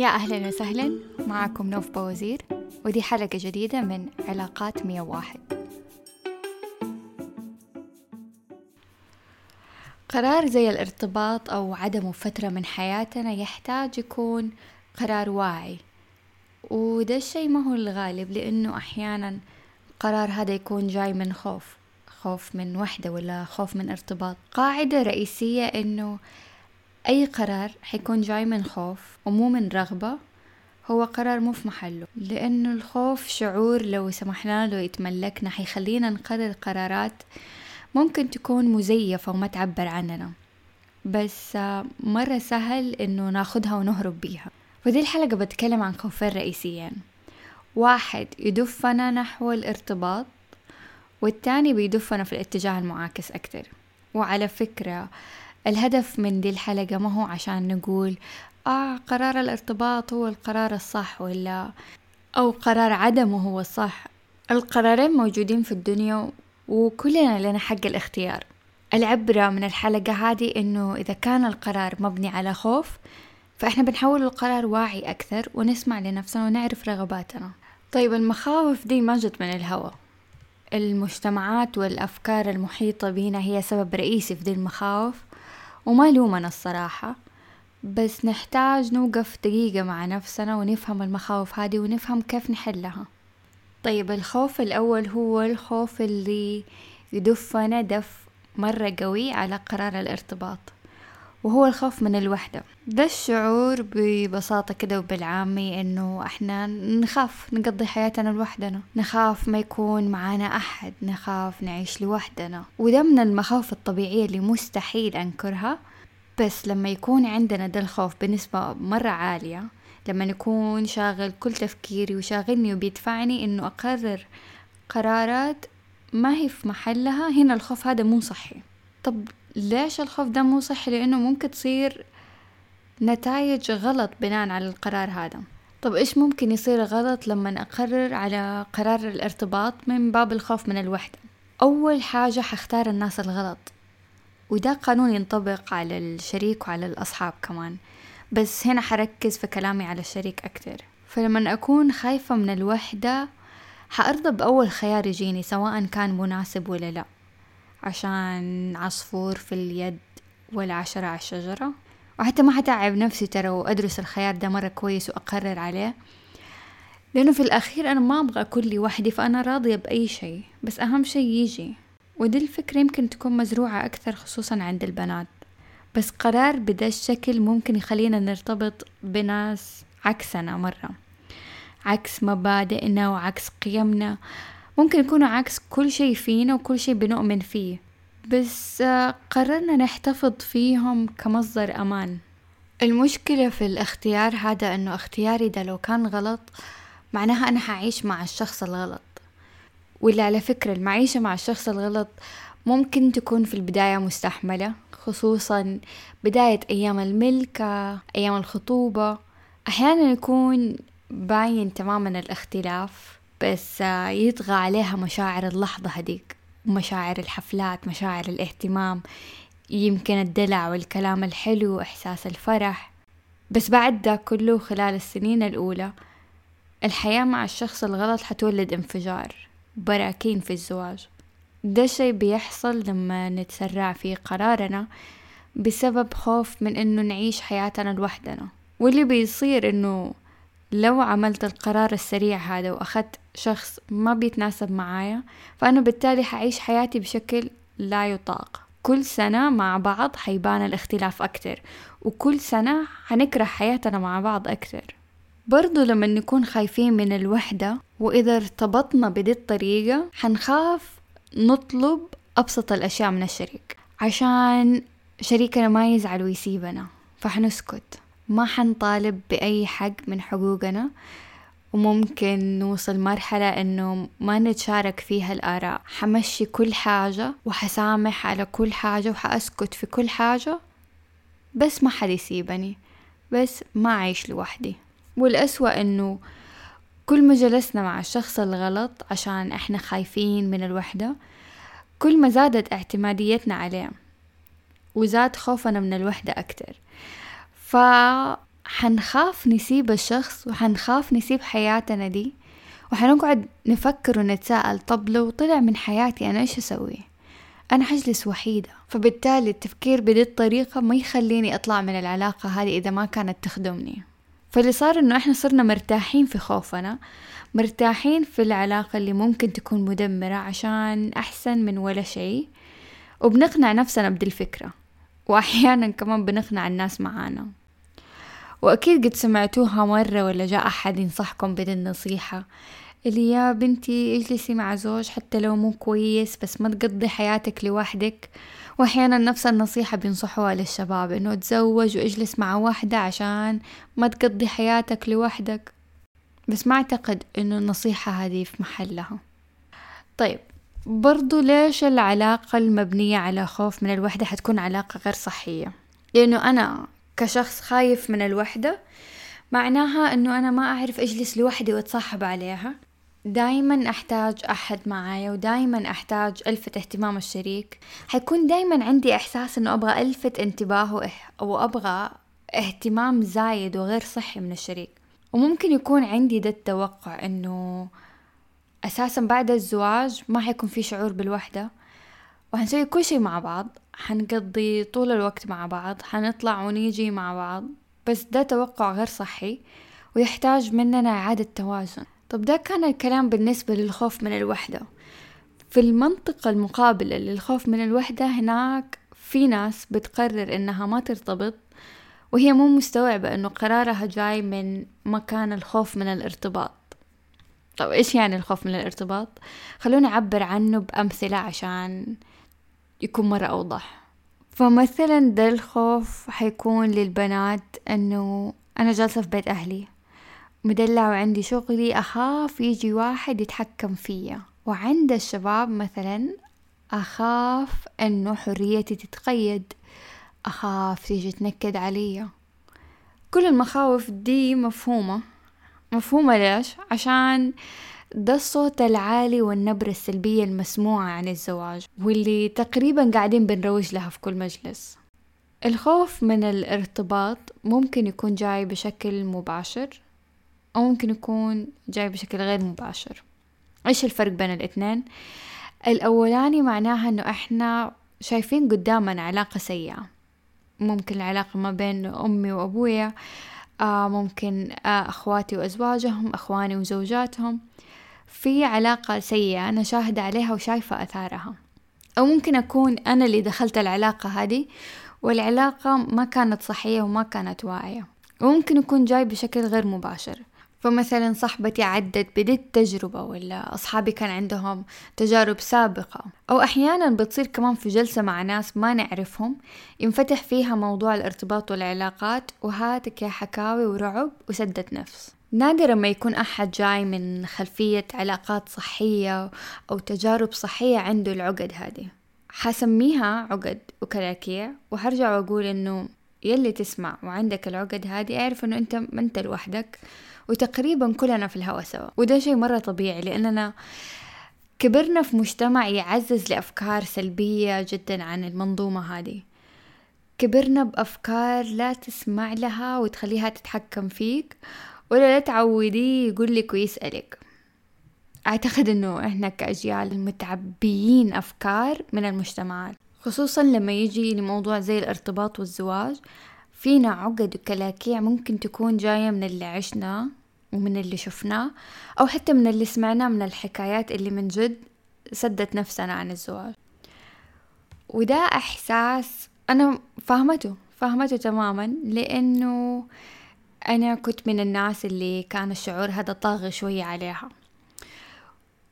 يا أهلا وسهلا معكم نوف بوزير ودي حلقة جديدة من علاقات 101 قرار زي الارتباط أو عدمه فترة من حياتنا يحتاج يكون قرار واعي وده الشي ما هو الغالب لأنه أحيانا القرار هذا يكون جاي من خوف خوف من وحدة ولا خوف من ارتباط. قاعدة رئيسية إنه أي قرار حيكون جاي من خوف ومو من رغبة هو قرار مو في محله لأنه الخوف شعور لو سمحنا له يتملكنا حيخلينا نقرر قرارات ممكن تكون مزيفة وما تعبر عننا. بس مرة سهل إنه ناخدها ونهرب بيها. فدي الحلقة بتكلم عن خوفين رئيسيين. واحد يدفنا نحو الارتباط والتاني بيدفنا في الاتجاه المعاكس أكتر. وعلى فكرة الهدف من دي الحلقة ما هو عشان نقول آه قرار الارتباط هو القرار الصح ولا أو قرار عدمه هو الصح. القرارين موجودين في الدنيا وكلنا لنا حق الاختيار. العبرة من الحلقة هذه إنه إذا كان القرار مبني على خوف فإحنا بنحول القرار واعي أكثر ونسمع لنفسنا ونعرف رغباتنا. طيب المخاوف دي ما جت من الهوى المجتمعات والأفكار المحيطة بينا هي سبب رئيسي في دي المخاوف. وما لومنا الصراحة. بس نحتاج نوقف دقيقة مع نفسنا ونفهم المخاوف هذه ونفهم كيف نحلها. طيب الخوف الأول هو الخوف اللي يدفنا دف مرة قوي على قرار الارتباط. وهو الخوف من الوحدة. ده الشعور ببساطة كده وبالعامي إنه إحنا نخاف نقضي حياتنا لوحدنا. نخاف ما يكون معانا أحد. نخاف نعيش لوحدنا. وده من المخاوف الطبيعية اللي مستحيل أنكرها. بس لما يكون عندنا ده الخوف بنسبة مرة عالية لما يكون شاغل كل تفكيري وشاغلني وبيدفعني إنه أقرر قرارات ما هي في محلها هنا الخوف هذا مو صحي. طب ليش الخوف ده مو صحي؟ لأنه ممكن تصير نتائج غلط بناء على القرار هذا. طب إيش ممكن يصير غلط لما أقرر على قرار الارتباط من باب الخوف من الوحدة؟ أول حاجة حختار الناس الغلط وده قانون ينطبق على الشريك وعلى الأصحاب كمان. بس هنا حركز في كلامي على الشريك أكتر. فلما أكون خايفة من الوحدة حأرضى بأول خيار يجيني سواء كان مناسب ولا لأ. عشان عصفور في اليد ولا عشرة على الشجرة. وحتى ما حتعب نفسي ترى وأدرس الخيار ده مرة كويس وأقرر عليه. لأنه في الأخير أنا ما أبغى أكون لوحدي فأنا راضية بأي شيء بس أهم شيء يجي. ودي الفكرة يمكن تكون مزروعة أكثر خصوصا عند البنات. بس قرار بدا الشكل ممكن يخلينا نرتبط بناس عكسنا مرة. عكس مبادئنا وعكس قيمنا. ممكن يكونوا عكس كل شيء فينا وكل شيء بنؤمن فيه. بس قررنا نحتفظ فيهم كمصدر أمان. المشكلة في الاختيار هذا أنه اختياري ده لو كان غلط معناها أنا حعيش مع الشخص الغلط. واللي على فكرة المعيشة مع الشخص الغلط ممكن تكون في البداية مستحملة خصوصا بداية أيام الملكة أيام الخطوبة. أحيانا يكون باين تماما الاختلاف. بس يطغى عليها مشاعر اللحظة هديك مشاعر الحفلات مشاعر الاهتمام يمكن الدلع والكلام الحلو وإحساس الفرح. بس بعد ده كله خلال السنين الأولى الحياة مع الشخص الغلط حتولد انفجار براكين في الزواج. ده شي بيحصل لما نتسرع في قرارنا بسبب خوف من إنه نعيش حياتنا لوحدنا. واللي بيصير إنه لو عملت القرار السريع هذا واخدت شخص ما بيتناسب معايا فأنا بالتالي حعيش حياتي بشكل لا يطاق. كل سنة مع بعض حيبان الاختلاف أكتر وكل سنة حنكره حياتنا مع بعض أكتر. برضو لما نكون خايفين من الوحدة وإذا ارتبطنا بدي الطريقة حنخاف نطلب أبسط الأشياء من الشريك. عشان شريكنا ما يزعل ويسيبنا فحنسكت. ما حنطالب بأي حق من حقوقنا. وممكن نوصل مرحلة إنه ما نتشارك فيها الآراء. حمشي كل حاجة وحسامح على كل حاجة وحأسكت في كل حاجة بس ما حد يسيبني بس ما أعيش لوحدي. والأسوأ إنه كل ما جلسنا مع الشخص الغلط عشان إحنا خايفين من الوحدة كل ما زادت اعتماديتنا عليه وزاد خوفنا من الوحدة أكتر. ف حنخاف نسيب الشخص وحنخاف نسيب حياتنا دي. وحنقعد نفكر ونتساءل طب لو طلع من حياتي أنا إيش أسوي؟ أنا حجلس وحيدة. فبالتالي التفكير بدي الطريقة ما يخليني أطلع من العلاقة هذه إذا ما كانت تخدمني. فاللي صار إنه إحنا صرنا مرتاحين في خوفنا مرتاحين في العلاقة اللي ممكن تكون مدمرة عشان أحسن من ولا شيء. وبنقنع نفسنا بدي الفكرة. وأحيانا كمان بنقنع الناس معانا. وأكيد قد سمعتوها مرة ولا جاء أحد ينصحكم بدي النصيحة اللي يا بنتي اجلسي مع زوج حتى لو مو كويس بس ما تقضي حياتك لوحدك. وأحيانا نفس النصيحة بينصحوها للشباب إنه تزوج واجلس مع واحدة عشان ما تقضي حياتك لوحدك. بس ما أعتقد إنه النصيحة هذه في محلها. طيب برضو ليش العلاقة المبنية على خوف من الوحدة حتكون علاقة غير صحية؟ لأنه أنا كشخص خايف من الوحدة معناها أنه أنا ما أعرف أجلس لوحدي وأتصاحب عليها. دايما أحتاج أحد معايا ودايما أحتاج ألفت اهتمام الشريك. حيكون دايما عندي إحساس أنه أبغى ألفت انتباهه أو أبغى اهتمام زايد وغير صحي من الشريك. وممكن يكون عندي ده التوقع أنه أساسا بعد الزواج ما حيكون في شعور بالوحدة. وحنسوي كل شي مع بعض. حنقضي طول الوقت مع بعض حنطلع ونيجي مع بعض. بس ده توقع غير صحي ويحتاج مننا إعادة توازن. طب ده كان الكلام بالنسبة للخوف من الوحدة. في المنطقة المقابلة للخوف من الوحدة هناك في ناس بتقرر إنها ما ترتبط وهي مو مستوعبة إنه قرارها جاي من مكان الخوف من الارتباط. طب إيش يعني الخوف من الارتباط؟ خلوني أعبر عنه بأمثلة عشان يكون مرة أوضح. فمثلا ده الخوف حيكون للبنات أنه أنا جالسة في بيت أهلي. مدلع وعندي شغلي أخاف يجي واحد يتحكم فيا. وعند الشباب مثلا أخاف أنه حريتي تتقيد. أخاف تيجي تنكد علي كل المخاوف دي مفهومة. مفهومة ليش؟ عشان ده الصوت العالي والنبرة السلبية المسموعة عن الزواج واللي تقريبا قاعدين بنروج لها في كل مجلس. الخوف من الارتباط ممكن يكون جاي بشكل مباشر أو ممكن يكون جاي بشكل غير مباشر. إيش الفرق بين الاثنين؟ الأولاني معناها إنه إحنا شايفين قدامنا علاقة سيئة. ممكن العلاقة ما بين أمي وأبويا آه ممكن آه أخواتي وأزواجهم أخواني وزوجاتهم. في علاقة سيئة أنا شاهدة عليها وشايفة أثارها. أو ممكن أكون أنا اللي دخلت العلاقة هذه والعلاقة ما كانت صحية وما كانت واعية. وممكن يكون جاي بشكل غير مباشر. فمثلا صاحبتي عدت بدي التجربة ولا أصحابي كان عندهم تجارب سابقة. أو أحيانا بتصير كمان في جلسة مع ناس ما نعرفهم ينفتح فيها موضوع الارتباط والعلاقات وهاتك يا حكاوي ورعب وسدة نفس. نادرا ما يكون أحد جاي من خلفية علاقات صحية أو تجارب صحية عنده العقد هذه. حسميها عقد وكلاكيع وحرجع وأقول إنه يلي تسمع وعندك العقد هذه أعرف إنه أنت ما أنت لوحدك وتقريبا كلنا في الهوا سوا. وده شيء مرة طبيعي لأننا كبرنا في مجتمع يعزز لأفكار سلبية جدا عن المنظومة هذه. كبرنا بأفكار لا تسمع لها وتخليها تتحكم فيك ولا لا تعوديه يقول لك ويسألك. أعتقد إنه إحنا كأجيال متعبيين أفكار من المجتمعات. خصوصا لما يجي لموضوع زي الارتباط والزواج فينا عقد وكلاكيع ممكن تكون جاية من اللي عشناه ومن اللي شفناه أو حتى من اللي سمعناه من الحكايات اللي من جد سدت نفسنا عن الزواج. وده إحساس أنا فاهمته فاهمته تماما لأنه أنا كنت من الناس اللي كان الشعور هذا طاغي شوية عليها.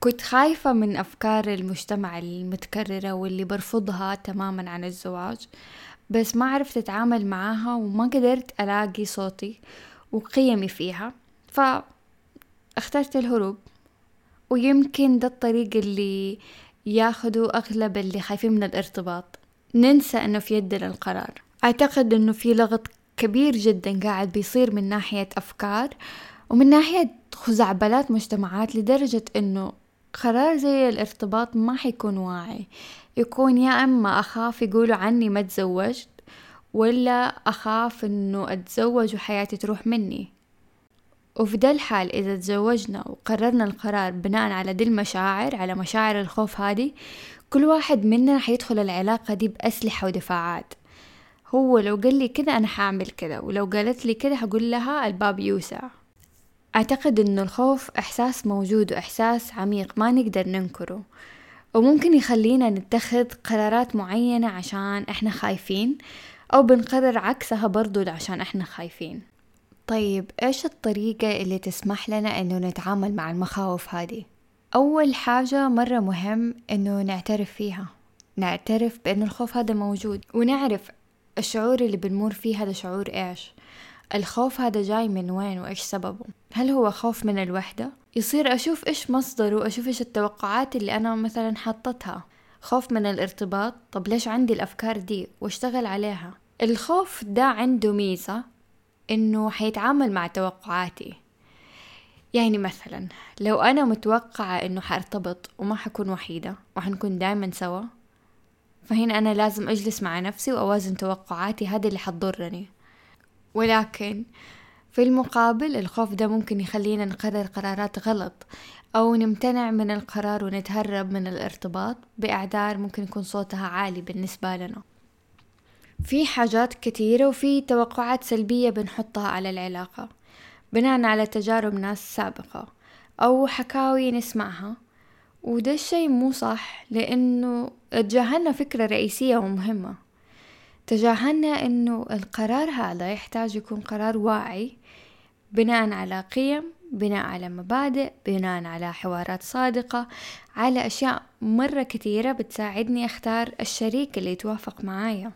كنت خايفة من أفكار المجتمع المتكررة واللي برفضها تماما عن الزواج بس ما عرفت أتعامل معاها وما قدرت ألاقي صوتي وقيمي فيها فاخترت الهروب. ويمكن ده الطريق اللي ياخدوا أغلب اللي خايفين من الارتباط. ننسى أنه في يدنا القرار. أعتقد أنه في لغط كبير جدا قاعد بيصير من ناحية أفكار ومن ناحية خزعبلات مجتمعات لدرجة أنه قرار زي الارتباط ما حيكون واعي. يكون يا أما أخاف يقولوا عني ما تزوجت ولا أخاف إنه أتزوج وحياتي تروح مني. وفي ده الحال إذا تزوجنا وقررنا القرار بناء على دي المشاعر على مشاعر الخوف هذه كل واحد مننا حيدخل العلاقة دي بأسلحة ودفاعات. هو لو قال لي كذا أنا حأعمل كذا ولو قالت لي كذا هقول لها الباب يوسع. أعتقد إنه الخوف إحساس موجود وإحساس عميق ما نقدر ننكره. وممكن يخلينا نتخذ قرارات معينة عشان إحنا خايفين أو بنقرر عكسها برضو عشان إحنا خايفين. طيب إيش الطريقة اللي تسمح لنا إنه نتعامل مع المخاوف هذه؟ أول حاجة مرة مهم إنه نعترف فيها نعترف بأن الخوف هذا موجود ونعرف الشعور اللي بنمر فيه هذا شعور إيش؟ الخوف هذا جاي من وين وإيش سببه؟ هل هو خوف من الوحدة؟ يصير أشوف إيش مصدره أشوف إيش التوقعات اللي أنا مثلا حطتها. خوف من الارتباط؟ طب ليش عندي الأفكار دي؟ واشتغل عليها. الخوف ده عنده ميزة إنه حيتعامل مع توقعاتي. يعني مثلا لو أنا متوقعة إنه حارتبط وما حكون وحيدة وحنكون دايما سوا فهنا أنا لازم أجلس مع نفسي وأوازن توقعاتي هذا اللي حتضرني. ولكن في المقابل الخوف ده ممكن يخلينا نقرر قرارات غلط أو نمتنع من القرار ونتهرب من الارتباط بأعذار ممكن يكون صوتها عالي بالنسبة لنا. في حاجات كتيرة وفي توقعات سلبية بنحطها على العلاقة بناء على تجارب ناس سابقة أو حكاوي نسمعها. وده الشي مو صح لأنه تجاهلنا فكرة رئيسية ومهمة. تجاهلنا أنه القرار هذا يحتاج يكون قرار واعي بناء على قيم بناء على مبادئ بناء على حوارات صادقة على أشياء مرة كثيرة بتساعدني أختار الشريك اللي يتوافق معايا.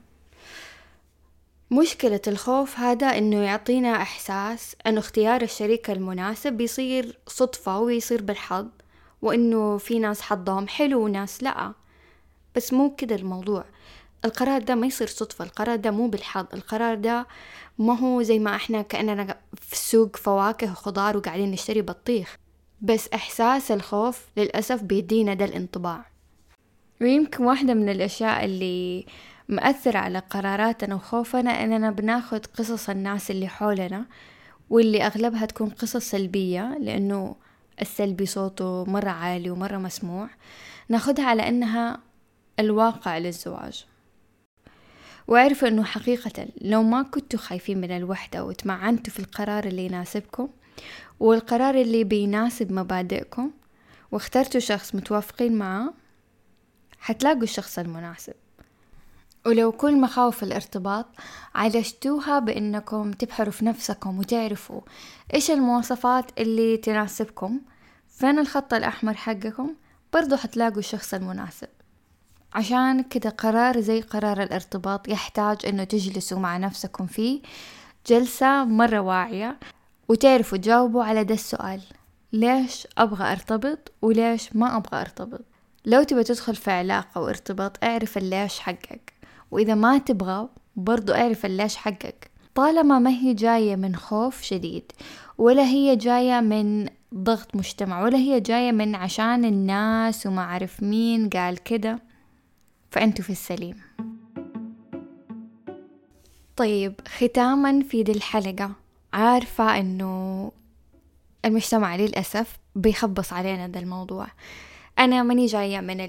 مشكلة الخوف هذا إنه يعطينا إحساس إنه اختيار الشريك المناسب بيصير صدفة ويصير بالحظ. وإنه في ناس حظهم حلو وناس لأ. بس مو كده الموضوع. القرار ده ما يصير صدفة القرار ده مو بالحظ. القرار ده ما هو زي ما إحنا كأننا في سوق فواكه وخضار وقاعدين نشتري بطيخ. بس إحساس الخوف للأسف بيدينا ده الانطباع. ويمكن واحدة من الأشياء اللي مأثر على قراراتنا وخوفنا إننا بناخد قصص الناس اللي حولنا واللي أغلبها تكون قصص سلبية لأنه السلبي صوته مرة عالي ومرة مسموع ناخدها على أنها الواقع للزواج. واعرفوا أنه حقيقة لو ما كنتوا خايفين من الوحدة وتمعنتوا في القرار اللي يناسبكم والقرار اللي بيناسب مبادئكم واخترتوا شخص متوافقين معاه حتلاقوا الشخص المناسب. ولو كل مخاوف الارتباط عالجتوها بأنكم تبحروا في نفسكم وتعرفوا إيش المواصفات اللي تناسبكم. فين الخط الأحمر حقكم؟ برضو حتلاقوا الشخص المناسب. عشان كده قرار زي قرار الارتباط يحتاج إنه تجلسوا مع نفسكم فيه جلسة مرة واعية وتعرفوا تجاوبوا على ده السؤال. ليش أبغى أرتبط وليش ما أبغى أرتبط؟ لو تبى تدخل في علاقة وارتباط اعرف الليش حقك. وإذا ما تبغى برضو اعرف الليش حقك. طالما ما هي جاية من خوف شديد ولا هي جاية من ضغط مجتمع ولا هي جاية من عشان الناس وما عرف مين قال كده فأنتوا في السليم. طيب ختاما في دي الحلقة عارفة أنه المجتمع للأسف بيخبص علينا ده الموضوع. أنا ماني جاية من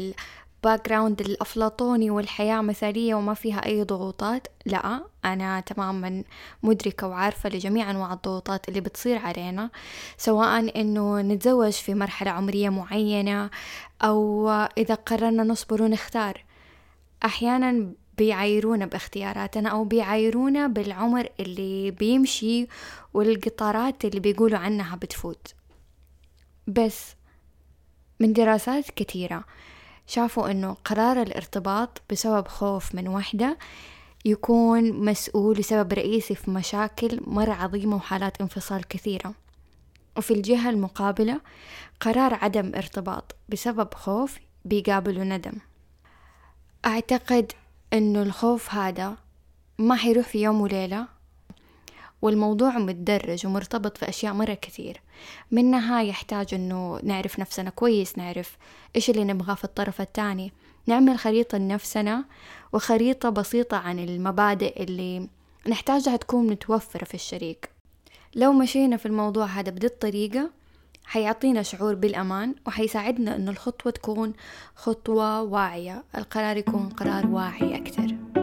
ال background الأفلاطوني والحياة مثالية وما فيها أي ضغوطات؟ لا أنا تماما مدركة وعارفة لجميع أنواع الضغوطات اللي بتصير علينا سواء أنه نتزوج في مرحلة عمرية معينة أو إذا قررنا نصبر ونختار. أحيانا بيعايرونا باختياراتنا أو بيعايرونا بالعمر اللي بيمشي والقطارات اللي بيقولوا عنها بتفوت. بس من دراسات كثيرة شافوا أنه قرار الارتباط بسبب خوف من وحدة يكون مسؤول وسبب رئيسي في مشاكل مرة عظيمة وحالات انفصال كثيرة. وفي الجهة المقابلة قرار عدم ارتباط بسبب خوف بيقابله ندم. أعتقد أنه الخوف هذا ما حيروح في يوم وليلة والموضوع متدرج ومرتبط في أشياء مرة كثير. منها يحتاج أنه نعرف نفسنا كويس نعرف إيش اللي نبغاه في الطرف الثاني. نعمل خريطة لنفسنا وخريطة بسيطة عن المبادئ اللي نحتاجها تكون متوفرة في الشريك. لو مشينا في الموضوع هذا بدي الطريقة حيعطينا شعور بالأمان وحيساعدنا أن الخطوة تكون خطوة واعية. القرار يكون قرار واعي أكثر.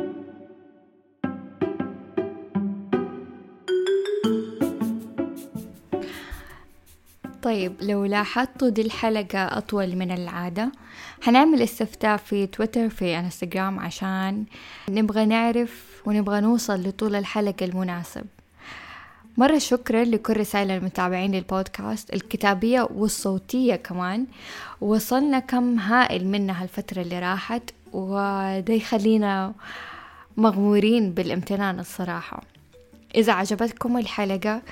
طيب لو لاحظتوا دي الحلقة أطول من العادة. حنعمل استفتاء في تويتر في إنستغرام عشان نبغى نعرف ونبغى نوصل لطول الحلقة المناسب. مرة شكرا لكل رسائل المتابعين للبودكاست الكتابية والصوتية كمان. وصلنا كم هائل منها الفترة اللي راحت وده يخلينا مغمورين بالامتنان الصراحة. إذا عجبتكم الحلقة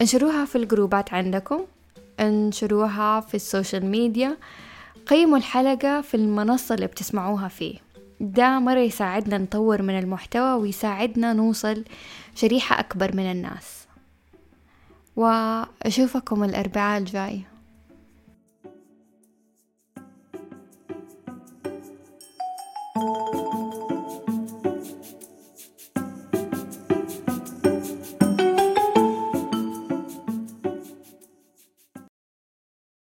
انشروها في الجروبات عندكم. انشروها في ال social media. قيموا الحلقة في المنصة اللي بتسمعوها فيه. ده مرة يساعدنا نطور من المحتوى ويساعدنا نوصل شريحة أكبر من الناس. وأشوفكم الأربعاء الجاي.